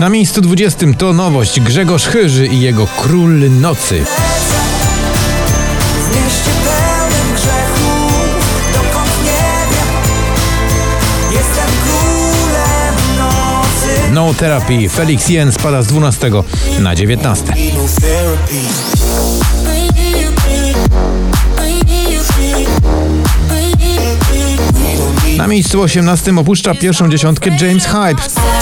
Na miejscu 20 to nowość Grzegorz Chyży i jego Król Nocy. No Therapy Felix Jen spada z 12 na 19. Na miejscu 18 opuszcza pierwszą dziesiątkę James Hype.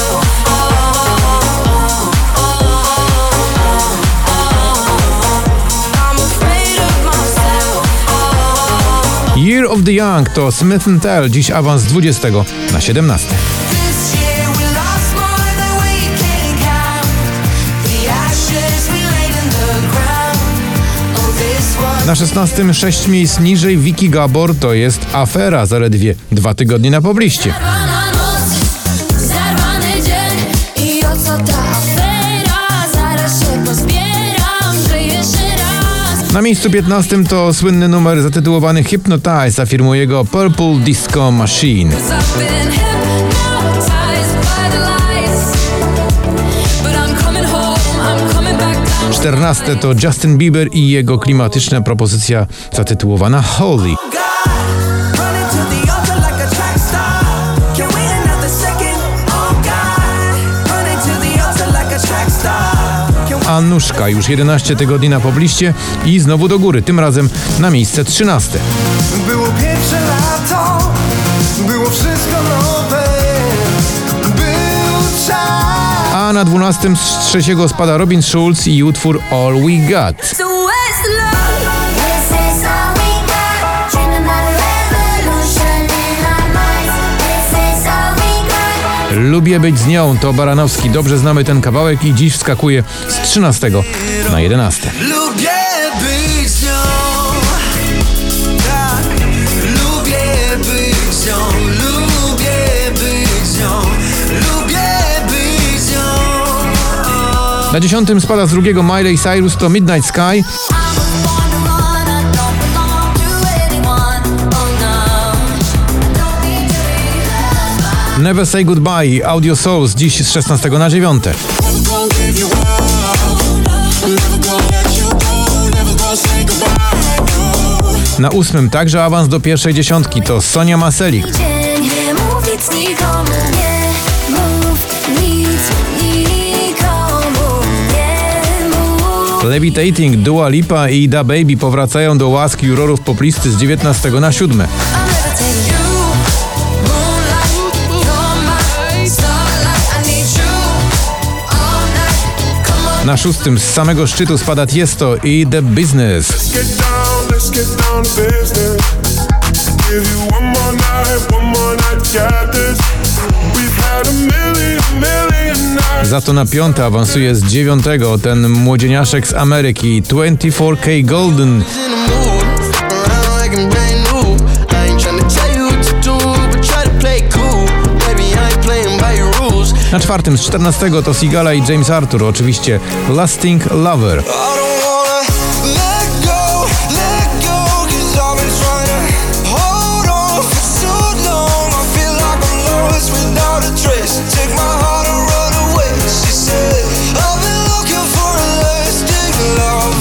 Year of the Young to Smith Tell, dziś awans z 20 na 17. This year we lost more than we can count. The ashes we laid in the ground. Oh this one Na 16 6 miejsc niżej Vicky Gabor. To jest afera. Zaledwie dwa tygodnie na pobliście. Na miejscu 15 to słynny numer zatytułowany Hypnotize afirmuje go Purple Disco Machine. 14 to Justin Bieber i jego klimatyczna propozycja zatytułowana Holy. Anuszka już 11 tygodni na pobliście i znowu do góry, tym razem na miejsce 13. Było pierwsze lato, było wszystko nowe, był czas. A na 12 z trzeciego spada Robin Schulz i utwór All We Got. Lubię być z nią, to Baranowski. Dobrze znamy ten kawałek i dziś wskakuje z 13 na 11. Lubię być z nią, tak. Lubię być z nią, lubię być z nią, lubię być z nią. Na 10 spada z drugiego Miley Cyrus to Midnight Sky. Never Say Goodbye, Audio Souls, dziś z 16 na 9. Na ósmym także awans do pierwszej dziesiątki to Sonia Maselik. Levitating, Dua Lipa i Da Baby powracają do łaski jurorów poplisty z 19 na 7. Na szóstym z samego szczytu spada Tiesto i The Business. Za to na piąte awansuje z dziewiątego ten młodzieniaszek z Ameryki 24K Golden. Na czwartym z 14 to Sigala i James Arthur, oczywiście Lasting Lover.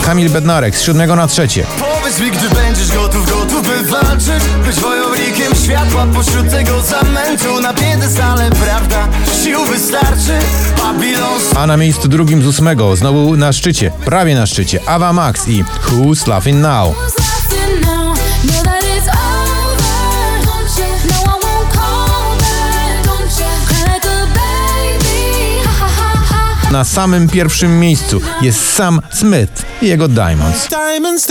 Kamil Bednarek z 7 na trzecie. Powiedz mi, gdy będziesz gotów, gotów by walczyć. Być wojownikiem światła pośród tego zamętu. Na piedestale, prawda, sił wystarczy Babilon A na miejscu drugim z ósmego, znowu na szczycie, prawie na szczycie, Ava Max i Who's Laughing Now. No. Na samym pierwszym miejscu jest Sam Smith i jego Diamonds. Diamonds